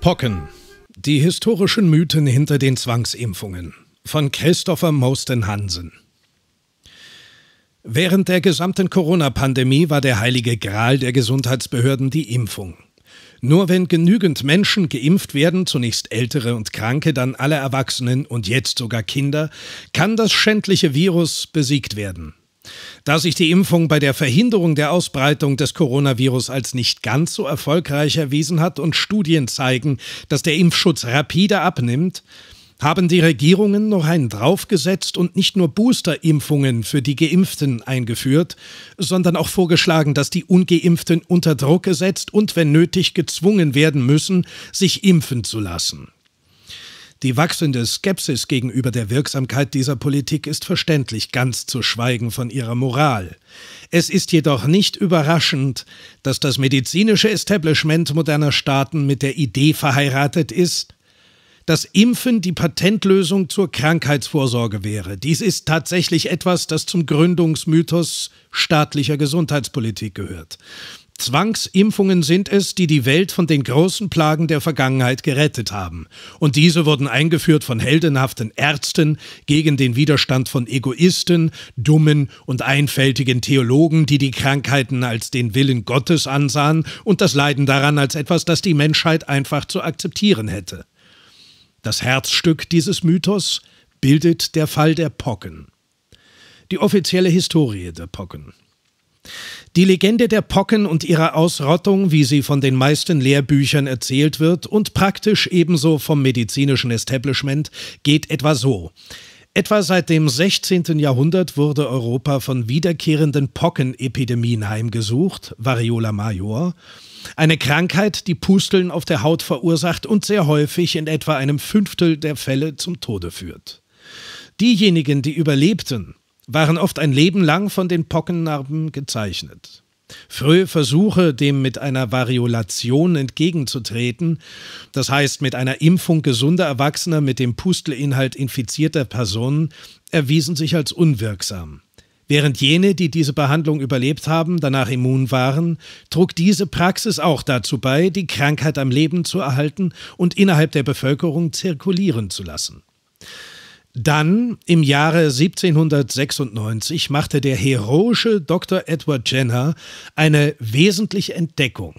Pocken. Die historischen Mythen hinter den Zwangsimpfungen von Christopher Mosten Hansen. Während der gesamten Corona-Pandemie war der heilige Gral der Gesundheitsbehörden die Impfung. Nur wenn genügend Menschen geimpft werden, zunächst Ältere und Kranke, dann alle Erwachsenen und jetzt sogar Kinder, kann das schändliche Virus besiegt werden. Da sich die Impfung bei der Verhinderung der Ausbreitung des Coronavirus als nicht ganz so erfolgreich erwiesen hat und Studien zeigen, dass der Impfschutz rapide abnimmt, haben die Regierungen noch einen draufgesetzt und nicht nur Boosterimpfungen für die Geimpften eingeführt, sondern auch vorgeschlagen, dass die ungeimpften unter Druck gesetzt und wenn nötig gezwungen werden müssen, sich impfen zu lassen. Die wachsende Skepsis gegenüber der Wirksamkeit dieser Politik ist verständlich, ganz zu schweigen von ihrer Moral. Es ist jedoch nicht überraschend, dass das medizinische Establishment moderner Staaten mit der Idee verheiratet ist, dass Impfen die Patentlösung zur Krankheitsvorsorge wäre. Dies ist tatsächlich etwas, das zum Gründungsmythos staatlicher Gesundheitspolitik gehört. Zwangsimpfungen sind es, die die Welt von den großen Plagen der Vergangenheit gerettet haben. Und diese wurden eingeführt von heldenhaften Ärzten gegen den Widerstand von Egoisten, dummen und einfältigen Theologen, die die Krankheiten als den Willen Gottes ansahen und das Leiden daran als etwas, das die Menschheit einfach zu akzeptieren hätte. Das Herzstück dieses Mythos bildet der Fall der Pocken. Die offizielle Historie der Pocken. Die Legende der Pocken und ihrer Ausrottung, wie sie von den meisten Lehrbüchern erzählt wird und praktisch ebenso vom medizinischen Establishment, geht etwa so. Etwa seit dem 16. Jahrhundert wurde Europa von wiederkehrenden Pockenepidemien heimgesucht, Variola major, eine Krankheit, die Pusteln auf der Haut verursacht und sehr häufig in etwa einem Fünftel der Fälle zum Tode führt. Diejenigen, die überlebten, waren oft ein Leben lang von den Pockennarben gezeichnet. Frühe Versuche, dem mit einer Variolation entgegenzutreten, das heißt mit einer Impfung gesunder Erwachsener mit dem Pustelinhalt infizierter Personen, erwiesen sich als unwirksam. Während jene, die diese Behandlung überlebt haben, danach immun waren, trug diese Praxis auch dazu bei, die Krankheit am Leben zu erhalten und innerhalb der Bevölkerung zirkulieren zu lassen. Dann, im Jahre 1796, machte der heroische Dr. Edward Jenner eine wesentliche Entdeckung.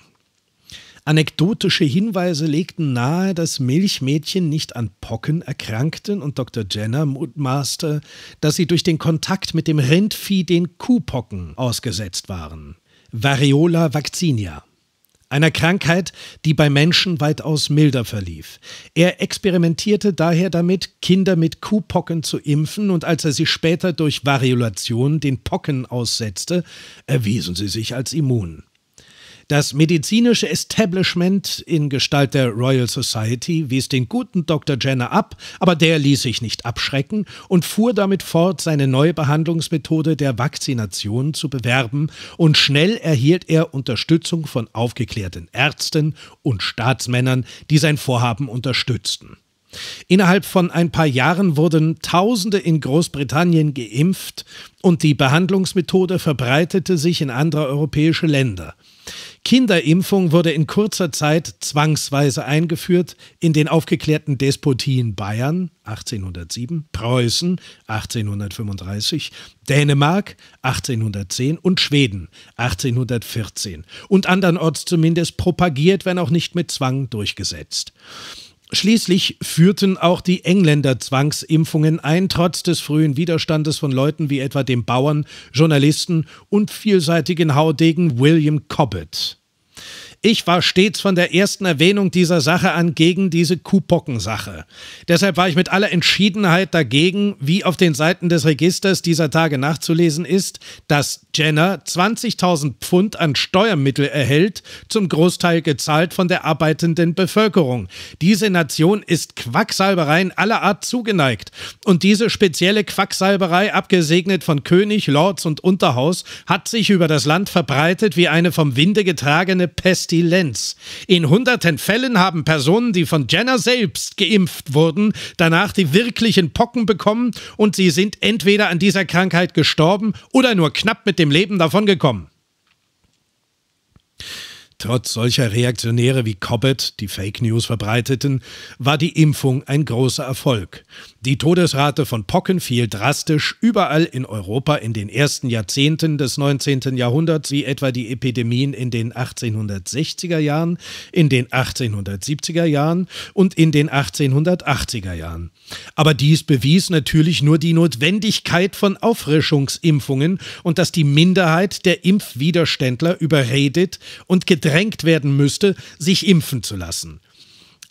Anekdotische Hinweise legten nahe, dass Milchmädchen nicht an Pocken erkrankten und Dr. Jenner mutmaßte, dass sie durch den Kontakt mit dem Rindvieh den Kuhpocken ausgesetzt waren. Variola vaccinia einer Krankheit, die bei Menschen weitaus milder verlief. Er experimentierte daher damit, Kinder mit Kuhpocken zu impfen, und als er sie später durch Variolation den Pocken aussetzte, erwiesen sie sich als immun. Das medizinische Establishment in Gestalt der Royal Society wies den guten Dr. Jenner ab, aber der ließ sich nicht abschrecken und fuhr damit fort, seine neue Behandlungsmethode der Vakzination zu bewerben, und schnell erhielt er Unterstützung von aufgeklärten Ärzten und Staatsmännern, die sein Vorhaben unterstützten. Innerhalb von ein paar Jahren wurden Tausende in Großbritannien geimpft und die Behandlungsmethode verbreitete sich in andere europäische Länder. Kinderimpfung wurde in kurzer Zeit zwangsweise eingeführt in den aufgeklärten Despotien Bayern 1807, Preußen 1835, Dänemark 1810 und Schweden 1814 und andernorts zumindest propagiert, wenn auch nicht mit Zwang durchgesetzt. Schließlich führten auch die Engländer Zwangsimpfungen ein, trotz des frühen Widerstandes von Leuten wie etwa dem Bauern, Journalisten und vielseitigen Haudegen William Cobbett. Ich war stets von der ersten Erwähnung dieser Sache an gegen diese Kuhpockensache. Deshalb war ich mit aller Entschiedenheit dagegen, wie auf den Seiten des Registers dieser Tage nachzulesen ist, dass Jenner 20.000 Pfund an Steuermittel erhält, zum Großteil gezahlt von der arbeitenden Bevölkerung. Diese Nation ist Quacksalbereien aller Art zugeneigt. Und diese spezielle Quacksalberei, abgesegnet von König, Lords und Unterhaus, hat sich über das Land verbreitet wie eine vom Winde getragene Pest Pestilenz. In hunderten Fällen haben Personen, die von Jenner selbst geimpft wurden, danach die wirklichen Pocken bekommen und sie sind entweder an dieser Krankheit gestorben oder nur knapp mit dem Leben davongekommen. Trotz solcher Reaktionäre wie Cobbett, die Fake News verbreiteten, war die Impfung ein großer Erfolg. Die Todesrate von Pocken fiel drastisch überall in Europa in den ersten Jahrzehnten des 19. Jahrhunderts, wie etwa die Epidemien in den 1860er Jahren, in den 1870er Jahren und in den 1880er Jahren. Aber dies bewies natürlich nur die Notwendigkeit von Auffrischungsimpfungen und dass die Minderheit der Impfwiderständler überredet und gedrängt werden müsste, sich impfen zu lassen.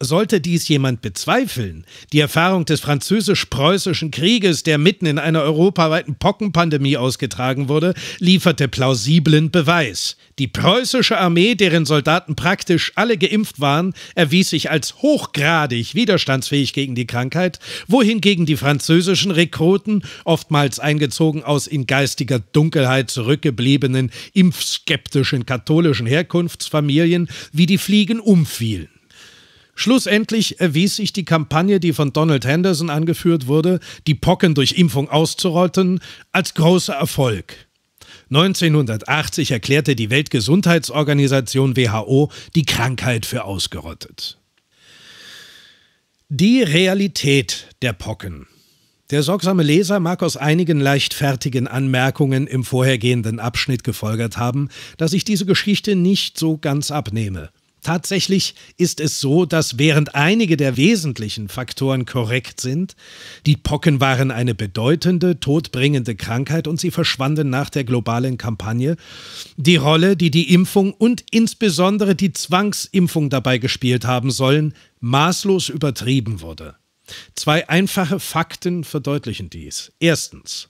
Sollte dies jemand bezweifeln, die Erfahrung des französisch-preußischen Krieges, der mitten in einer europaweiten Pockenpandemie ausgetragen wurde, lieferte plausiblen Beweis. Die preußische Armee, deren Soldaten praktisch alle geimpft waren, erwies sich als hochgradig widerstandsfähig gegen die Krankheit, wohingegen die französischen Rekruten, oftmals eingezogen aus in geistiger Dunkelheit zurückgebliebenen, impfskeptischen katholischen Herkunftsfamilien, wie die Fliegen umfielen. Schlussendlich erwies sich die Kampagne, die von Donald Henderson angeführt wurde, die Pocken durch Impfung auszurotten, als großer Erfolg. 1980 erklärte die Weltgesundheitsorganisation WHO die Krankheit für ausgerottet. Die Realität der Pocken. Der sorgsame Leser mag aus einigen leichtfertigen Anmerkungen im vorhergehenden Abschnitt gefolgert haben, dass ich diese Geschichte nicht so ganz abnehme. Tatsächlich ist es so, dass während einige der wesentlichen Faktoren korrekt sind, die Pocken waren eine bedeutende, todbringende Krankheit und sie verschwanden nach der globalen Kampagne, die Rolle, die die Impfung und insbesondere die Zwangsimpfung dabei gespielt haben sollen, maßlos übertrieben wurde. Zwei einfache Fakten verdeutlichen dies. Erstens.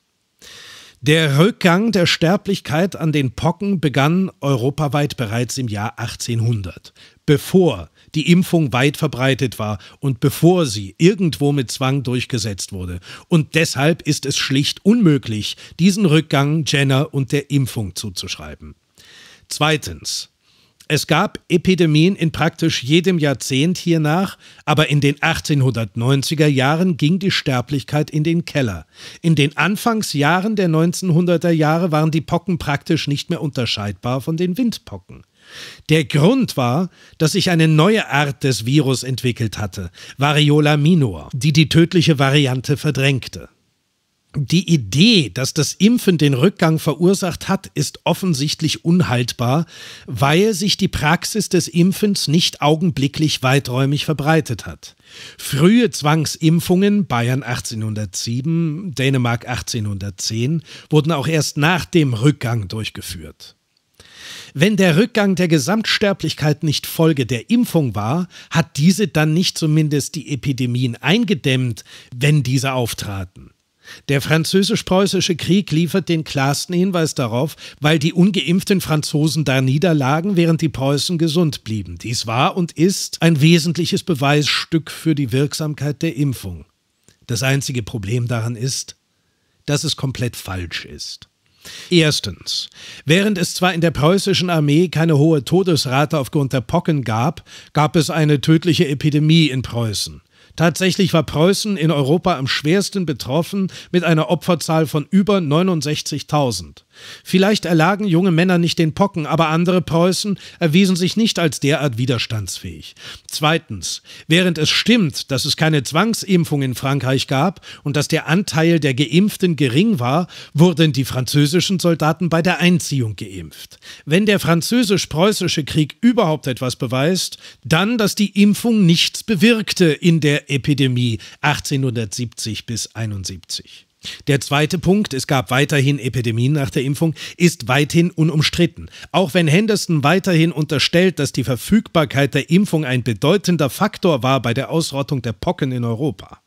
Der Rückgang der Sterblichkeit an den Pocken begann europaweit bereits im Jahr 1800, bevor die Impfung weit verbreitet war und bevor sie irgendwo mit Zwang durchgesetzt wurde. Und deshalb ist es schlicht unmöglich, diesen Rückgang Jenner und der Impfung zuzuschreiben. Zweitens. Es gab Epidemien in praktisch jedem Jahrzehnt hiernach, aber in den 1890er Jahren ging die Sterblichkeit in den Keller. In den Anfangsjahren der 1900er Jahre waren die Pocken praktisch nicht mehr unterscheidbar von den Windpocken. Der Grund war, dass sich eine neue Art des Virus entwickelt hatte, Variola minor, die die tödliche Variante verdrängte. Die Idee, dass das Impfen den Rückgang verursacht hat, ist offensichtlich unhaltbar, weil sich die Praxis des Impfens nicht augenblicklich weiträumig verbreitet hat. Frühe Zwangsimpfungen, Bayern 1807, Dänemark 1810, wurden auch erst nach dem Rückgang durchgeführt. Wenn der Rückgang der Gesamtsterblichkeit nicht Folge der Impfung war, hat diese dann nicht zumindest die Epidemien eingedämmt, wenn diese auftraten. Der französisch-preußische Krieg liefert den klarsten Hinweis darauf, weil die ungeimpften Franzosen da niederlagen, während die Preußen gesund blieben. Dies war und ist ein wesentliches Beweisstück für die Wirksamkeit der Impfung. Das einzige Problem daran ist, dass es komplett falsch ist. Erstens. Während es zwar in der preußischen Armee keine hohe Todesrate aufgrund der Pocken gab, gab es eine tödliche Epidemie in Preußen. Tatsächlich war Preußen in Europa am schwersten betroffen mit einer Opferzahl von über 69.000. Vielleicht erlagen junge Männer nicht den Pocken, aber andere Preußen erwiesen sich nicht als derart widerstandsfähig. Zweitens, während es stimmt, dass es keine Zwangsimpfung in Frankreich gab und dass der Anteil der Geimpften gering war, wurden die französischen Soldaten bei der Einziehung geimpft. Wenn der französisch-preußische Krieg überhaupt etwas beweist, dann, dass die Impfung nichts bewirkte in der Epidemie 1870 bis 71. Der zweite Punkt, es gab weiterhin Epidemien nach der Impfung, ist weithin unumstritten. Auch wenn Henderson weiterhin unterstellt, dass die Verfügbarkeit der Impfung ein bedeutender Faktor war bei der Ausrottung der Pocken in Europa.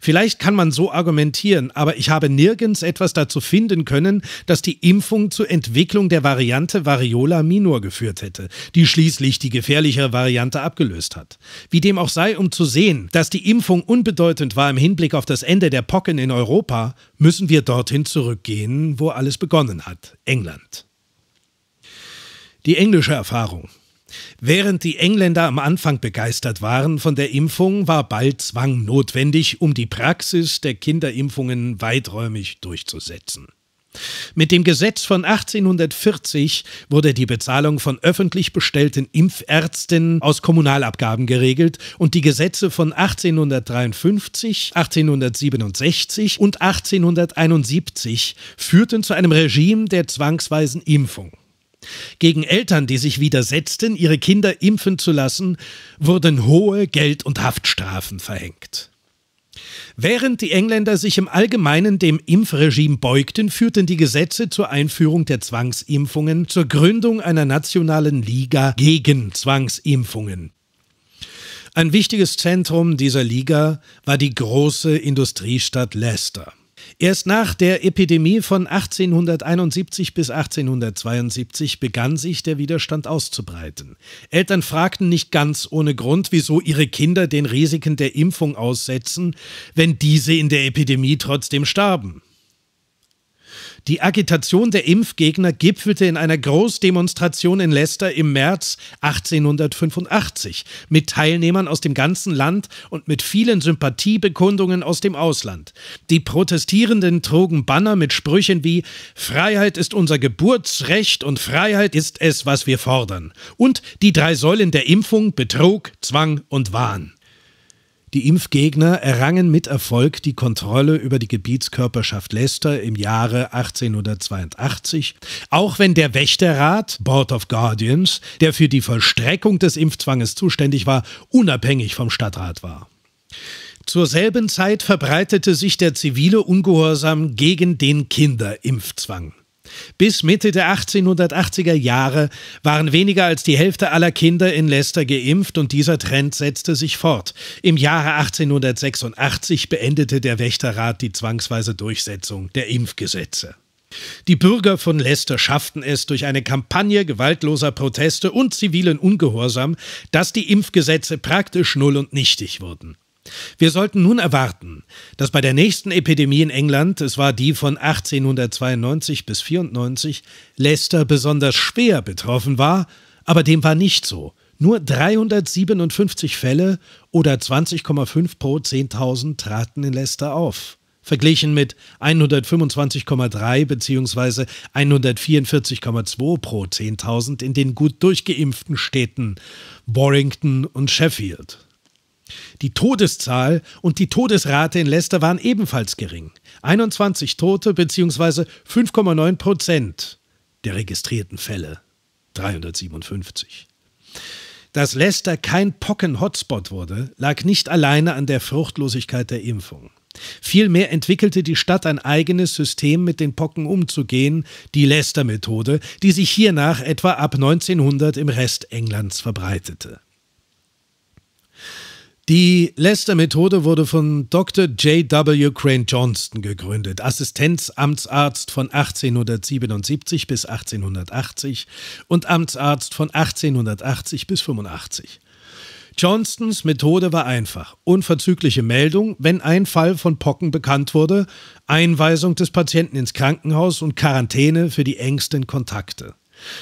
Vielleicht kann man so argumentieren, aber ich habe nirgends etwas dazu finden können, dass die Impfung zur Entwicklung der Variante Variola minor geführt hätte, die schließlich die gefährlichere Variante abgelöst hat. Wie dem auch sei, um zu sehen, dass die Impfung unbedeutend war im Hinblick auf das Ende der Pocken in Europa, müssen wir dorthin zurückgehen, wo alles begonnen hat, England. Die englische Erfahrung. Während die Engländer am Anfang begeistert waren von der Impfung, war bald Zwang notwendig, um die Praxis der Kinderimpfungen weiträumig durchzusetzen. Mit dem Gesetz von 1840 wurde die Bezahlung von öffentlich bestellten Impfärzten aus Kommunalabgaben geregelt und die Gesetze von 1853, 1867 und 1871 führten zu einem Regime der zwangsweisen Impfung. Gegen Eltern, die sich widersetzten, ihre Kinder impfen zu lassen, wurden hohe Geld- und Haftstrafen verhängt. Während die Engländer sich im Allgemeinen dem Impfregime beugten, führten die Gesetze zur Einführung der Zwangsimpfungen zur Gründung einer nationalen Liga gegen Zwangsimpfungen. Ein wichtiges Zentrum dieser Liga war die große Industriestadt Leicester. Erst nach der Epidemie von 1871 bis 1872 begann sich der Widerstand auszubreiten. Eltern fragten nicht ganz ohne Grund, wieso ihre Kinder den Risiken der Impfung aussetzen, wenn diese in der Epidemie trotzdem starben. Die Agitation der Impfgegner gipfelte in einer Großdemonstration in Leicester im März 1885 mit Teilnehmern aus dem ganzen Land und mit vielen Sympathiebekundungen aus dem Ausland. Die Protestierenden trugen Banner mit Sprüchen wie Freiheit ist unser Geburtsrecht und Freiheit ist es, was wir fordern. Und die drei Säulen der Impfung Betrug, Zwang und Wahn. Die Impfgegner errangen mit Erfolg die Kontrolle über die Gebietskörperschaft Leicester im Jahre 1882, auch wenn der Wächterrat, Board of Guardians, der für die Vollstreckung des Impfzwanges zuständig war, unabhängig vom Stadtrat war. Zur selben Zeit verbreitete sich der zivile Ungehorsam gegen den Kinderimpfzwang. Bis Mitte der 1880er Jahre waren weniger als die Hälfte aller Kinder in Leicester geimpft und dieser Trend setzte sich fort. Im Jahre 1886 beendete der Wächterrat die zwangsweise Durchsetzung der Impfgesetze. Die Bürger von Leicester schafften es durch eine Kampagne gewaltloser Proteste und zivilen Ungehorsam, dass die Impfgesetze praktisch null und nichtig wurden. Wir sollten nun erwarten, dass bei der nächsten Epidemie in England, es war die von 1892 bis 94, Leicester besonders schwer betroffen war, aber dem war nicht so. Nur 357 Fälle oder 20,5 pro 10.000 traten in Leicester auf. Verglichen mit 125,3 bzw. 144,2 pro 10.000 in den gut durchgeimpften Städten Warrington und Sheffield. Die Todeszahl und die Todesrate in Leicester waren ebenfalls gering. 21 Tote bzw. 5,9 Prozent der registrierten Fälle. 357. Dass Leicester kein Pocken-Hotspot wurde, lag nicht alleine an der Fruchtlosigkeit der Impfung. Vielmehr entwickelte die Stadt ein eigenes System, mit den Pocken umzugehen, die Leicester-Methode, die sich hiernach etwa ab 1900 im Rest Englands verbreitete. Die Leicester-Methode wurde von Dr. J.W. Crane Johnston gegründet, Assistenzamtsarzt von 1877 bis 1880 und Amtsarzt von 1880 bis 85. Johnstons Methode war einfach. Unverzügliche Meldung, wenn ein Fall von Pocken bekannt wurde, Einweisung des Patienten ins Krankenhaus und Quarantäne für die engsten Kontakte.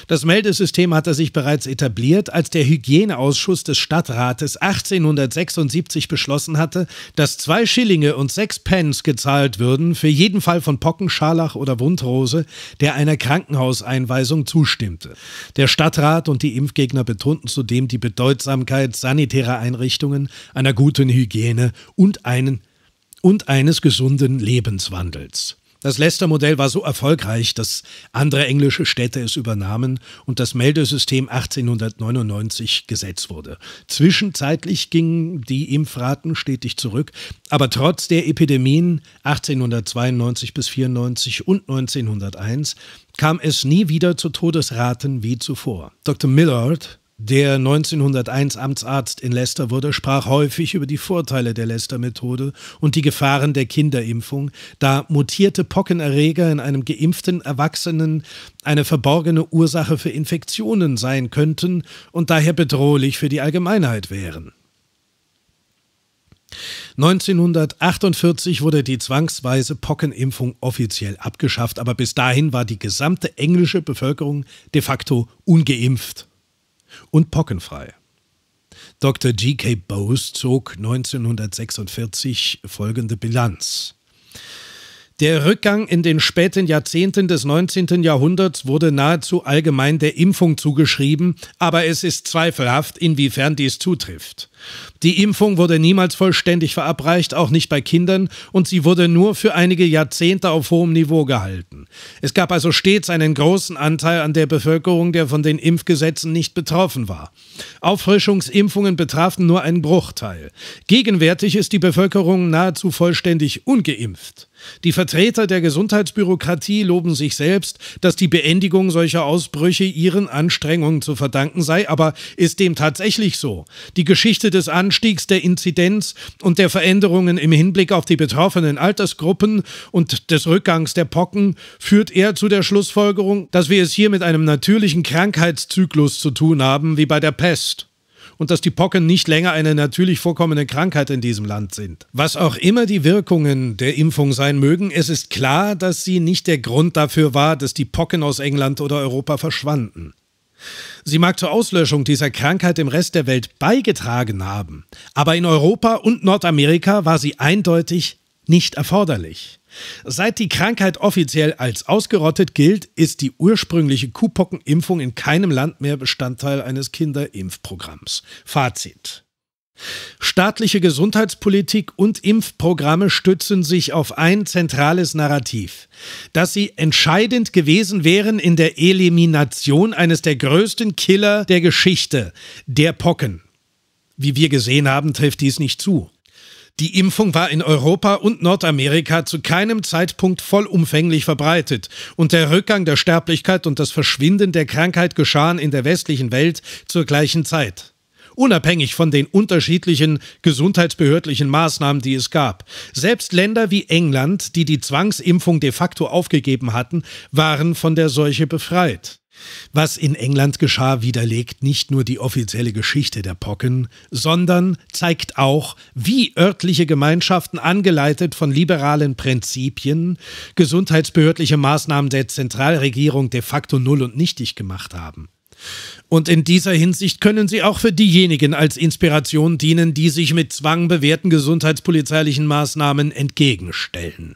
Das Meldesystem hatte sich bereits etabliert, als der Hygieneausschuss des Stadtrates 1876 beschlossen hatte, dass zwei Schillinge und sechs Pence gezahlt würden für jeden Fall von Pocken, Scharlach oder Wundrose, der einer Krankenhauseinweisung zustimmte. Der Stadtrat und die Impfgegner betonten zudem die Bedeutsamkeit sanitärer Einrichtungen, einer guten Hygiene und, einen, und eines gesunden Lebenswandels. Das Leicester-Modell war so erfolgreich, dass andere englische Städte es übernahmen und das Meldesystem 1899 gesetzt wurde. Zwischenzeitlich gingen die Impfraten stetig zurück, aber trotz der Epidemien 1892 bis 94 und 1901 kam es nie wieder zu Todesraten wie zuvor. Dr. Millard der 1901 Amtsarzt in Leicester wurde, sprach häufig über die Vorteile der Leicester-Methode und die Gefahren der Kinderimpfung, da mutierte Pockenerreger in einem geimpften Erwachsenen eine verborgene Ursache für Infektionen sein könnten und daher bedrohlich für die Allgemeinheit wären. 1948 wurde die zwangsweise Pockenimpfung offiziell abgeschafft, aber bis dahin war die gesamte englische Bevölkerung de facto ungeimpft und pockenfrei. Dr. G.K. Bose zog 1946 folgende Bilanz. Der Rückgang in den späten Jahrzehnten des 19. Jahrhunderts wurde nahezu allgemein der Impfung zugeschrieben, aber es ist zweifelhaft, inwiefern dies zutrifft. Die Impfung wurde niemals vollständig verabreicht, auch nicht bei Kindern, und sie wurde nur für einige Jahrzehnte auf hohem Niveau gehalten. Es gab also stets einen großen Anteil an der Bevölkerung, der von den Impfgesetzen nicht betroffen war. Auffrischungsimpfungen betrafen nur einen Bruchteil. Gegenwärtig ist die Bevölkerung nahezu vollständig ungeimpft. Die Vertreter der Gesundheitsbürokratie loben sich selbst, dass die Beendigung solcher Ausbrüche ihren Anstrengungen zu verdanken sei, aber ist dem tatsächlich so? Die Geschichte des Anstiegs der Inzidenz und der Veränderungen im Hinblick auf die betroffenen Altersgruppen und des Rückgangs der Pocken führt eher zu der Schlussfolgerung, dass wir es hier mit einem natürlichen Krankheitszyklus zu tun haben, wie bei der Pest und dass die Pocken nicht länger eine natürlich vorkommende Krankheit in diesem Land sind. Was auch immer die Wirkungen der Impfung sein mögen, es ist klar, dass sie nicht der Grund dafür war, dass die Pocken aus England oder Europa verschwanden. Sie mag zur Auslöschung dieser Krankheit im Rest der Welt beigetragen haben, aber in Europa und Nordamerika war sie eindeutig nicht erforderlich. Seit die Krankheit offiziell als ausgerottet gilt, ist die ursprüngliche Kuhpockenimpfung in keinem Land mehr Bestandteil eines Kinderimpfprogramms. Fazit. Staatliche Gesundheitspolitik und Impfprogramme stützen sich auf ein zentrales Narrativ, dass sie entscheidend gewesen wären in der Elimination eines der größten Killer der Geschichte, der Pocken. Wie wir gesehen haben, trifft dies nicht zu. Die Impfung war in Europa und Nordamerika zu keinem Zeitpunkt vollumfänglich verbreitet und der Rückgang der Sterblichkeit und das Verschwinden der Krankheit geschahen in der westlichen Welt zur gleichen Zeit. Unabhängig von den unterschiedlichen gesundheitsbehördlichen Maßnahmen, die es gab. Selbst Länder wie England, die die Zwangsimpfung de facto aufgegeben hatten, waren von der Seuche befreit. Was in England geschah, widerlegt nicht nur die offizielle Geschichte der Pocken, sondern zeigt auch, wie örtliche Gemeinschaften angeleitet von liberalen Prinzipien gesundheitsbehördliche Maßnahmen der Zentralregierung de facto null und nichtig gemacht haben. Und in dieser Hinsicht können sie auch für diejenigen als Inspiration dienen, die sich mit Zwang bewährten gesundheitspolizeilichen Maßnahmen entgegenstellen.